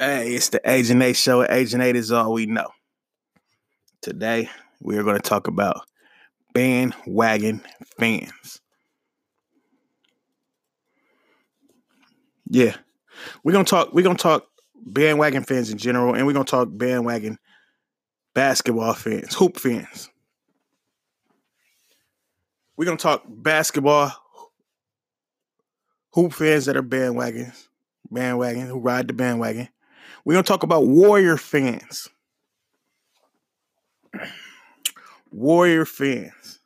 Hey, it's the Agent 8 show. Agent 8 is all we know. Today, we are going to talk about bandwagon fans. Yeah. We're going to talk we're going to talk bandwagon fans in general and we're going to talk bandwagon basketball fans, hoop fans. We're going to talk basketball hoop fans that are bandwagons, bandwagon who ride the bandwagon. We're gonna talk about Warrior fans. Warrior fans.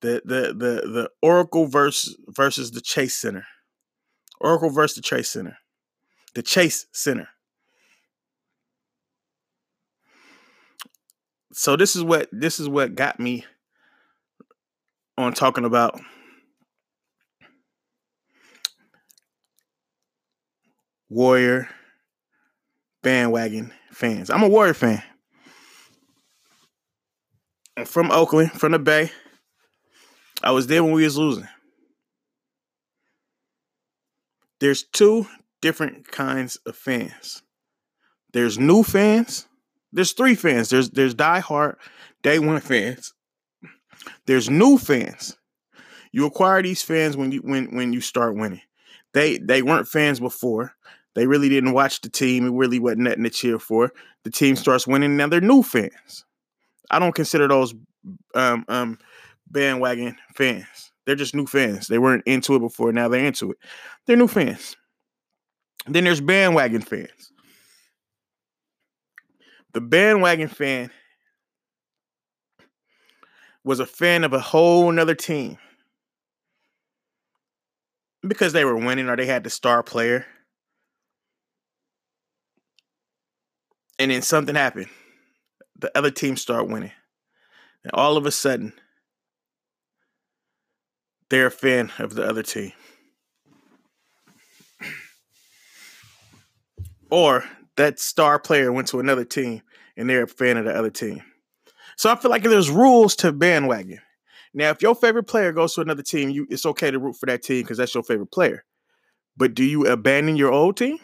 The the the the Oracle versus versus the Chase Center. Oracle versus the Chase Center. The Chase Center. So this is what this is what got me on talking about Warrior bandwagon fans. I'm a Warrior fan. I'm from Oakland, from the Bay. I was there when we was losing. There's two different kinds of fans. There's new fans. There's three fans. There's there's die-hard day one fans. There's new fans. You acquire these fans when you when when you start winning. They they weren't fans before. They really didn't watch the team. It really wasn't nothing to cheer for. The team starts winning. Now they're new fans. I don't consider those um, um, bandwagon fans. They're just new fans. They weren't into it before. Now they're into it. They're new fans. Then there's bandwagon fans. The bandwagon fan was a fan of a whole nother team because they were winning or they had the star player and then something happened. The other team start winning. And all of a sudden, they're a fan of the other team. or that star player went to another team and they're a fan of the other team. So I feel like there's rules to bandwagon. Now, if your favorite player goes to another team, you it's okay to root for that team because that's your favorite player. But do you abandon your old team?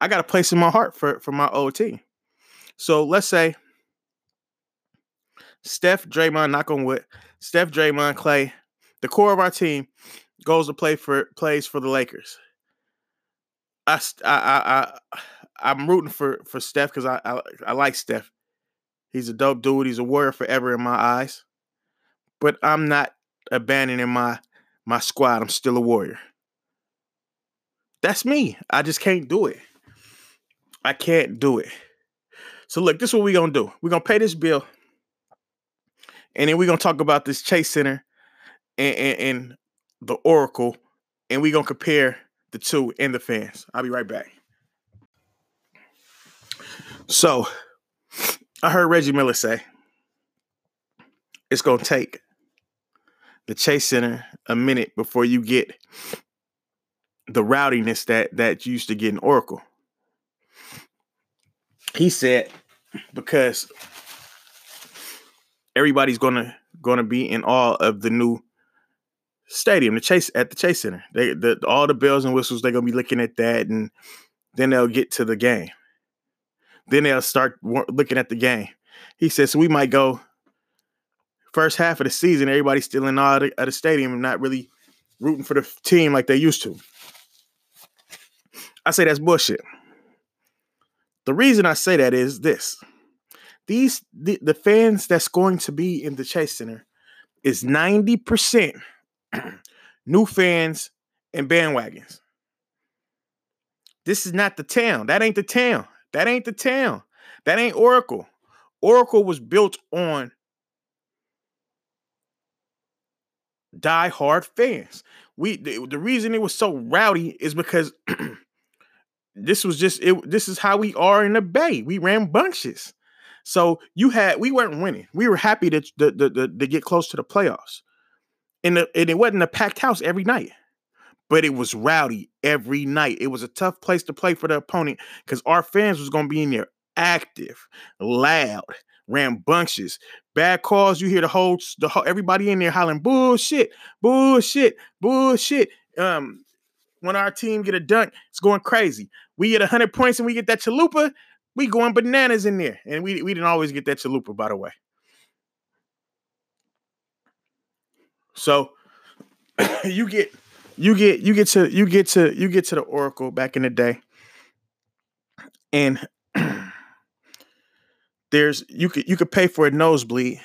I got a place in my heart for, for my old team. So let's say Steph, Draymond, knock on wood, Steph, Draymond, Clay, the core of our team goes to play for plays for the Lakers. I I I, I am rooting for for Steph because I, I I like Steph. He's a dope dude. He's a warrior forever in my eyes. But I'm not abandoning my my squad. I'm still a warrior. That's me. I just can't do it. I can't do it. So look, this is what we're gonna do. We're gonna pay this bill, and then we're gonna talk about this Chase Center and, and, and the Oracle, and we're gonna compare the two and the fans. I'll be right back. So I heard Reggie Miller say it's gonna take the Chase Center a minute before you get the rowdiness that that you used to get in Oracle. He said because everybody's gonna gonna be in awe of the new stadium, the Chase at the Chase Center. They the all the bells and whistles they're gonna be looking at that, and then they'll get to the game. Then they'll start looking at the game. He says so we might go first half of the season. Everybody's still in awe of the stadium and not really rooting for the team like they used to. I say that's bullshit. The reason I say that is this. These the, the fans that's going to be in the Chase Center is 90% new fans and bandwagons. This is not the town. That ain't the town. That ain't the town. That ain't Oracle. Oracle was built on die-hard fans. We the, the reason it was so rowdy is because this was just it. This is how we are in the Bay. We ran bunches. So you had we weren't winning. We were happy to to, to, to get close to the playoffs. And, the, and it wasn't a packed house every night, but it was rowdy every night. It was a tough place to play for the opponent because our fans was gonna be in there active, loud, rambunctious, bad calls. You hear the whole the whole everybody in there hollering bullshit, bullshit, bullshit. Um, when our team get a dunk, it's going crazy. We get 100 points and we get that chalupa, we going bananas in there. And we, we didn't always get that chalupa, by the way. So you get you get you get to you get to you get to the Oracle back in the day. And there's you could you could pay for a nosebleed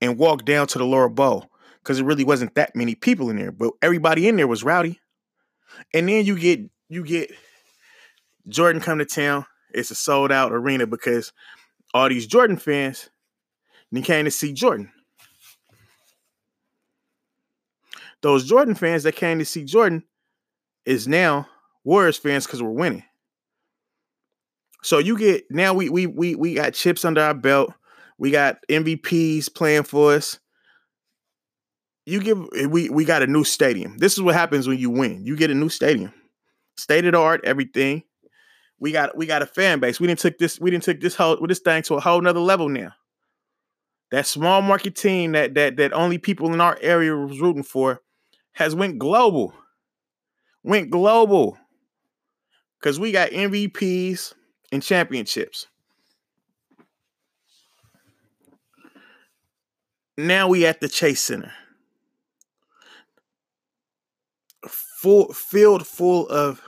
and walk down to the lower bowl because it really wasn't that many people in there, but everybody in there was rowdy. And then you get you get Jordan come to town. It's a sold out arena because all these Jordan fans they came to see Jordan. Those Jordan fans that came to see Jordan is now Warriors fans because we're winning. So you get now we we we we got chips under our belt. We got MVPs playing for us you give eh, we we got a new stadium. This is what happens when you win. You get a new stadium, state of the art, everything. We got we got a fan base. We didn't took this we didn't took this whole this thing to a whole nother level now. That small market team that that that only people in our area was rooting for has went global. Went global. Cause we got MVPs and championships. Now we at the Chase Center. full filled full of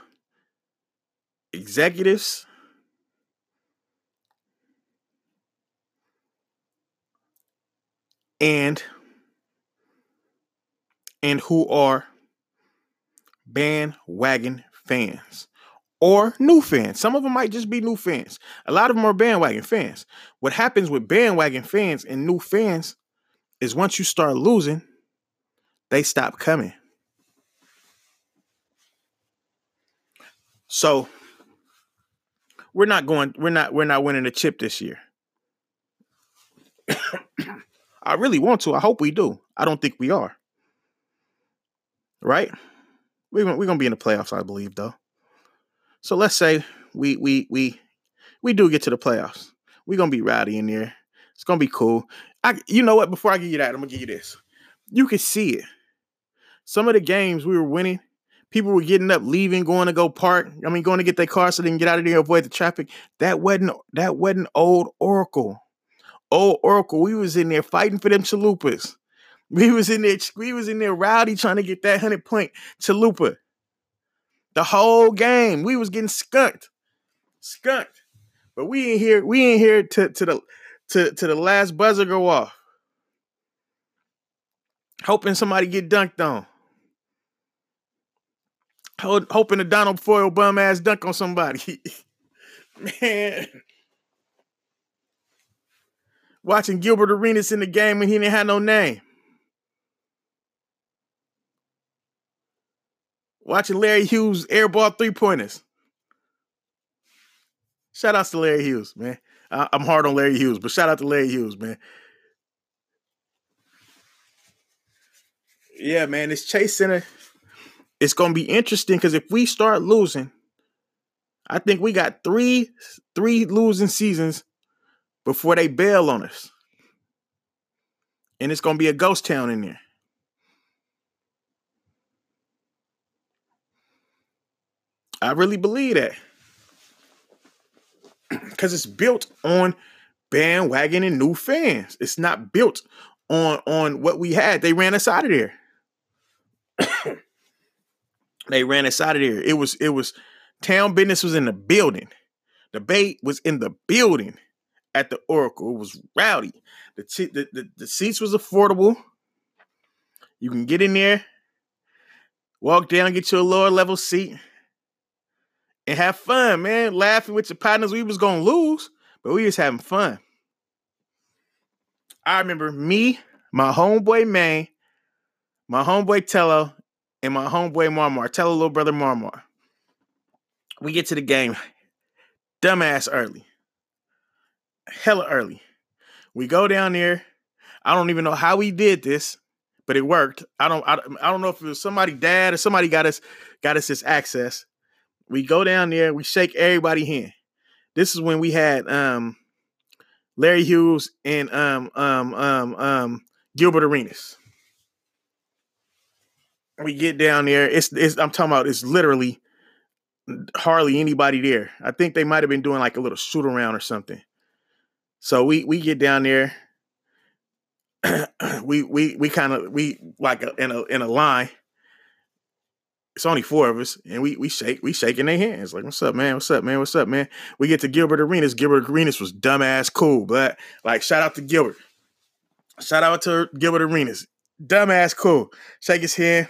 executives and and who are bandwagon fans or new fans. Some of them might just be new fans. A lot of them are bandwagon fans. What happens with bandwagon fans and new fans is once you start losing, they stop coming. So we're not going we're not we're not winning a chip this year. I really want to. I hope we do. I don't think we are. Right? We're gonna, we're gonna be in the playoffs, I believe, though. So let's say we we we we do get to the playoffs. We're gonna be rowdy in there. It's gonna be cool. I you know what? Before I give you that, I'm gonna give you this. You can see it. Some of the games we were winning, people were getting up, leaving, going to go park. I mean, going to get their car so they can get out of there, avoid the traffic. That wasn't that wasn't old Oracle. Old Oracle, we was in there fighting for them chalupas. We was in there, we was in there rowdy trying to get that hundred point chalupa. The whole game, we was getting skunked, skunked. But we ain't here. We ain't here to to the to to the last buzzer go off. Hoping somebody get dunked on hoping Adonal Foyle bum ass dunk on somebody. Man. Watching Gilbert Arenas in the game when he didn't have no name. Watching Larry Hughes airball three pointers. Shout out to Larry Hughes, man. I, am hard on Larry Hughes, but shout out to Larry Hughes, man. Yeah, man, this Chase Center it's going to be interesting because if we start losing, I think we got three three losing seasons before they bail on us, and it's going to be a ghost town in there. I really believe that because it's built on bandwagon and new fans. It's not built on on what we had. They ran us out of there. They ran us out of there. It was it was town business was in the building. The bait was in the building at the Oracle. It was rowdy. The, t- the, the, the seats was affordable. You can get in there, walk down, get you a lower level seat, and have fun, man. Laughing with your partners. We was gonna lose, but we was having fun. I remember me, my homeboy May, my homeboy Tello, and my homeboy Marmar, tell a little brother Marmar. We get to the game, dumbass early, hella early. We go down there. I don't even know how we did this, but it worked. I don't. I, I don't know if it was somebody dad or somebody got us got us this access. We go down there. We shake everybody hand. This is when we had um, Larry Hughes and um, um, um, um, Gilbert Arenas. We get down there. It's, it's I'm talking about. It's literally hardly anybody there. I think they might have been doing like a little shoot around or something. So we we get down there. we we we kind of we like a, in a in a line. It's only four of us, and we we shake we shaking their hands like, "What's up, man? What's up, man? What's up, man?" We get to Gilbert Arenas. Gilbert Arenas was dumbass cool, but like shout out to Gilbert. Shout out to Gilbert Arenas. Dumbass cool. Shake his hand.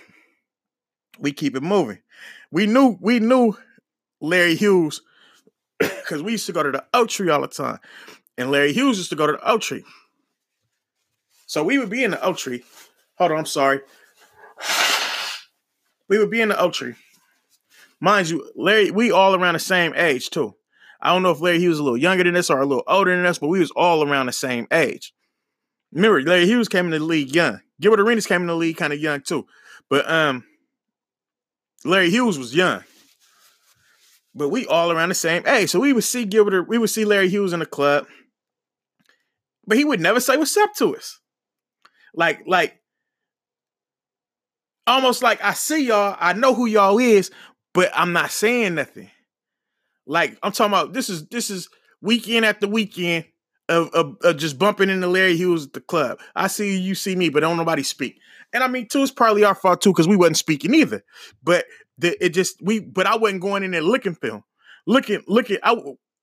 We keep it moving. We knew we knew Larry Hughes because we used to go to the Oak Tree all the time, and Larry Hughes used to go to the Oak Tree. So we would be in the Oak Tree. Hold on, I'm sorry. We would be in the Oak Tree. Mind you, Larry, we all around the same age too. I don't know if Larry Hughes was a little younger than us or a little older than us, but we was all around the same age. Remember, Larry Hughes came in the league young. Gilbert Arenas came in the league kind of young too. But um Larry Hughes was young. But we all around the same Hey, So we would see Gilbert, we would see Larry Hughes in the club. But he would never say what's up to us. Like, like, almost like I see y'all, I know who y'all is, but I'm not saying nothing. Like, I'm talking about this is this is weekend after weekend of, of, of just bumping into Larry Hughes at the club. I see you, you see me, but don't nobody speak. And I mean, too, it's probably our fault too, because we wasn't speaking either. But the, it just we, but I wasn't going in there looking film, looking, looking. I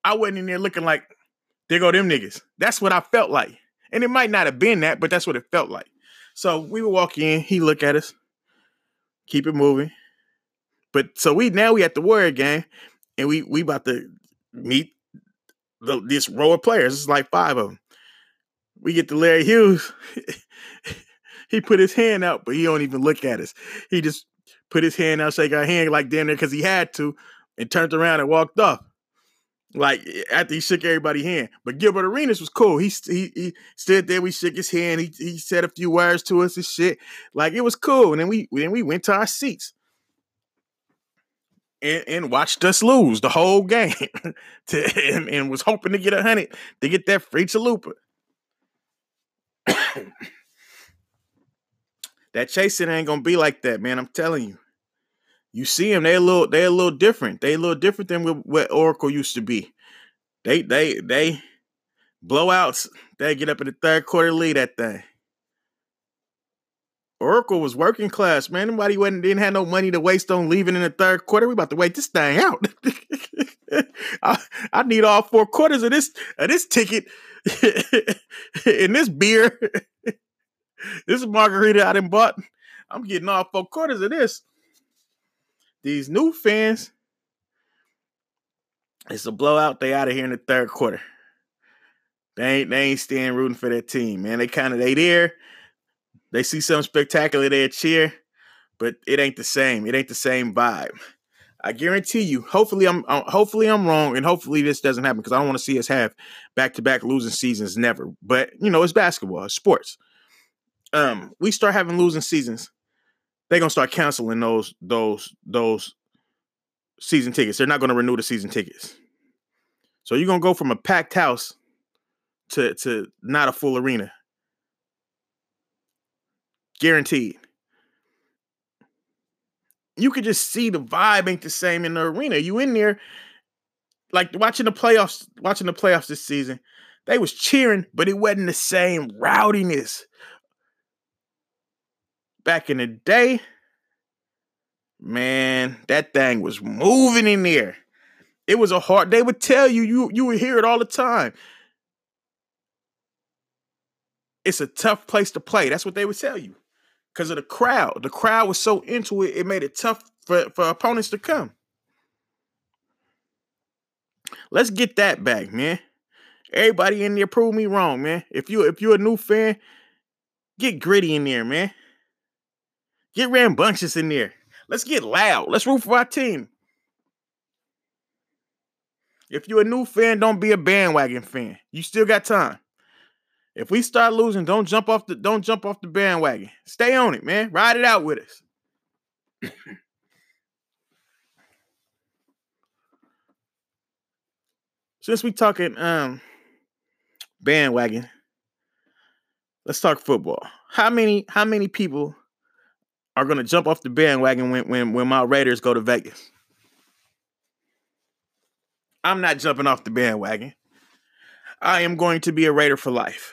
I wasn't in there looking like there go them niggas. That's what I felt like, and it might not have been that, but that's what it felt like. So we would walk in, he look at us, keep it moving. But so we now we at the Warrior game, and we we about to meet the, this row of players. It's like five of them. We get to Larry Hughes. he put his hand out, but he don't even look at us. He just put his hand out, shake our hand like damn near because he had to, and turned around and walked off. Like eh, after he shook everybody's hand. But Gilbert Arenas was cool. He, he he stood there, we shook his hand, he he said a few words to us and shit. Like it was cool. And then we then we went to our seats. And, and watched us lose the whole game to, and, and was hoping to get a hundred to get that free chalupa. that chasing ain't gonna be like that, man. I'm telling you. You see them, they a little, they a little different. They a little different than what Oracle used to be. They, they, they blowouts. They get up in the third quarter lead that thing. Oracle was working class, man. Nobody wasn't didn't have no money to waste on leaving in the third quarter. We about to wait this thing out. I, I, need all four quarters of this of this ticket and this beer. this margarita I done bought. I'm getting all four quarters of this. These new fans, it's a blowout. They out of here in the third quarter. They ain't they ain't staying rooting for that team, man. They kind of they there. They see something spectacular, they cheer, but it ain't the same. It ain't the same vibe. I guarantee you. Hopefully, I'm uh, hopefully I'm wrong, and hopefully this doesn't happen because I don't want to see us have back to back losing seasons. Never. But you know, it's basketball, it's sports um we start having losing seasons, they're gonna start canceling those those those season tickets. They're not gonna renew the season tickets. So you're gonna go from a packed house to to not a full arena. Guaranteed. You could just see the vibe ain't the same in the arena. You in there, like watching the playoffs, watching the playoffs this season. They was cheering, but it wasn't the same rowdiness back in the day, man, that thing was moving in there. It was a hard. They would tell you, you you would hear it all the time. It's a tough place to play. That's what they would tell you, because of the crowd. The crowd was so into it, it made it tough for for opponents to come. Let's get that back, man. Everybody in there prove me wrong, man. If you if you're a new fan, get gritty in there, man. Get rambunctious in there. Let's get loud. Let's root for our team. If you're a new fan, don't be a bandwagon fan. You still got time. If we start losing, don't jump off the don't jump off the bandwagon. Stay on it, man. Ride it out with us. Since we talking um bandwagon, let's talk football. How many how many people are gonna jump off the bandwagon when when when my Raiders go to Vegas. I'm not jumping off the bandwagon. I am going to be a Raider for life.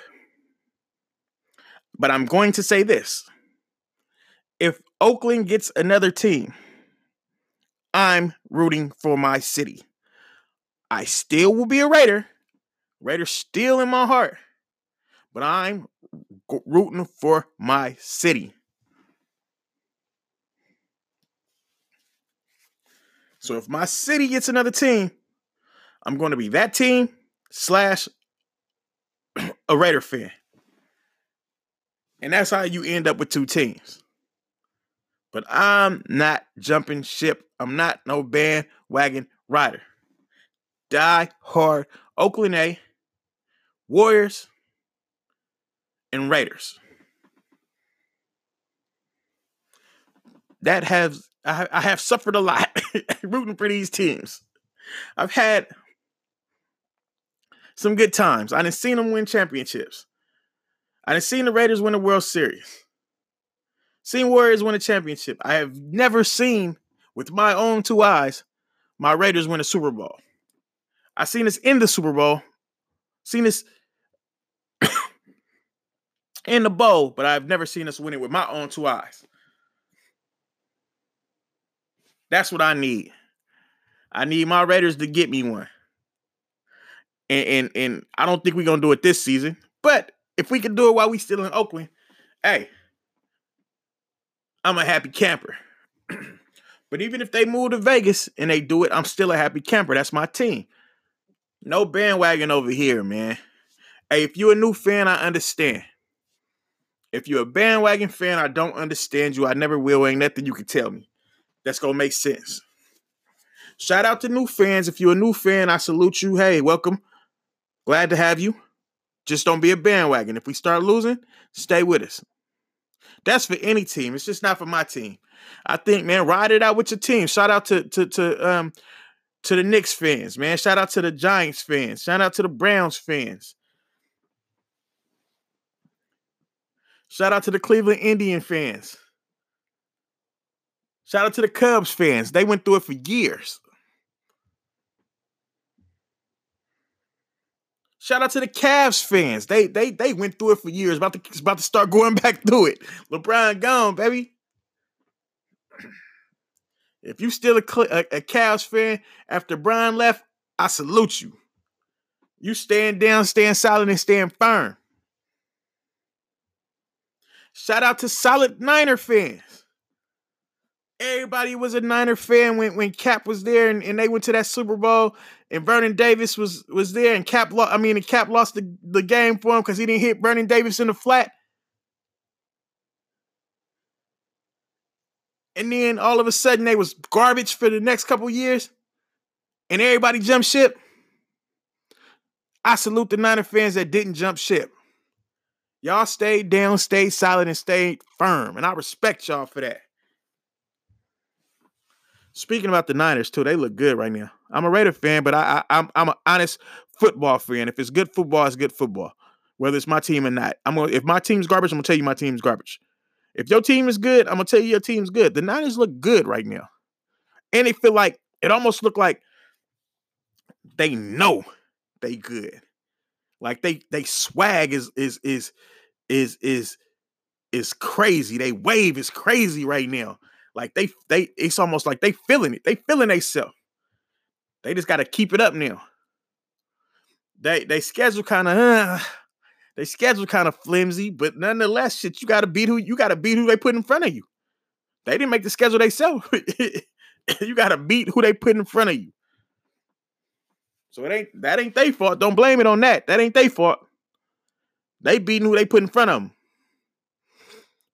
But I'm going to say this. If Oakland gets another team, I'm rooting for my city. I still will be a Raider. Raider still in my heart. But I'm rooting for my city. So if my city gets another team, I'm going to be that team slash a Raider fan. And that's how you end up with two teams. But I'm not jumping ship. I'm not no bandwagon rider. Die hard Oakland A, Warriors, and Raiders. That has I, I have suffered a lot rooting for these teams. I've had some good times. I didn't seen them win championships. I didn't seen the Raiders win the World Series. Seen Warriors win a championship. I have never seen with my own two eyes my Raiders win a Super Bowl. I seen this in the Super Bowl. Seen this in the bowl, but I've never seen us win it with my own two eyes. That's what I need. I need my Raiders to get me one. And and, and I don't think we're gonna do it this season. But if we can do it while we still in Oakland, hey, I'm a happy camper. but even if they move to Vegas and they do it, I'm still a happy camper. That's my team. No bandwagon over here, man. Hey, if you're a new fan, I understand. If you're a bandwagon fan, I don't understand you. I never will. Ain't nothing you can tell me that's gonna make sense. Shout out to new fans. If you're a new fan, I salute you. Hey, welcome. Glad to have you. Just don't be a bandwagon. If we start losing, stay with us. That's for any team. It's just not for my team. I think, man, ride it out with your team. Shout out to to to um to the Knicks fans, man. Shout out to the Giants fans. Shout out to the Browns fans. Shout out to the Cleveland Indian fans. Shout out to the Cubs fans. They went through it for years. Shout out to the Cavs fans. They they they went through it for years. About to about to start going back through it. LeBron gone, baby. If you still a, a, a Cavs fan after Bron left, I salute you. You stand down, stand solid, and stand firm. Shout out to solid Niner fans. Everybody was a Niner fan when, when Kap was there and, and they went to that Super Bowl and Vernon Davis was was there and Kap lost. I mean, and Kap lost the, the game for him because he didn't hit Vernon Davis in the flat. And then all of a sudden they was garbage for the next couple years, and everybody jumped ship. I salute the Niner fans that didn't jump ship. Y'all stayed down, stayed solid, and stayed firm. And I respect y'all for that. Speaking about the Niners too, they look good right now. I'm a Raider fan, but I, I am I'm, I'm an honest football fan. If it's good football, it's good football. Whether it's my team or not. I'm gonna if my team's garbage, I'm gonna tell you my team's garbage. If your team is good, I'm gonna tell you your team's good. The Niners look good right now. And they feel like it almost look like they know they good. Like they they swag is is is is is is crazy. They wave is crazy right now. Like they they it's almost like they feeling it. They feeling themselves. They just got to keep it up now. They they schedule kind of uh, they schedule kind of flimsy, but nonetheless, shit, you got to beat who you got to beat who they put in front of you. They didn't make the schedule they themselves. you got to beat who they put in front of you. So it ain't that ain't their fault. Don't blame it on that. That ain't their fault. They beating who they put in front of them.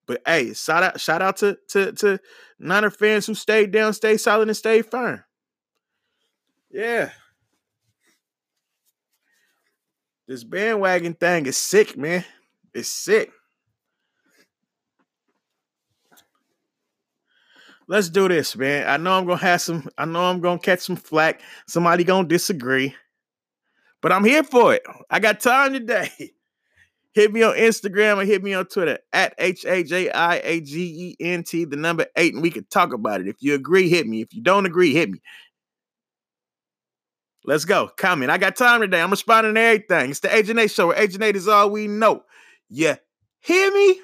But hey, shout out, shout out to to to Niner fans who stayed down, stayed solid, and stayed firm. Yeah. This bandwagon thing is sick, man. It's sick. Let's do this, man. I know I'm gonna have some, I know I'm gonna catch some flack. Somebody gonna disagree. But I'm here for it. I got time today. Hit me on Instagram or hit me on Twitter at H A J I A G E N T, the number eight, and we can talk about it. If you agree, hit me. If you don't agree, hit me. Let's go. Comment. I got time today. I'm responding to everything. It's the Agent 8 show where Agent 8 is all we know. Yeah. Hear me?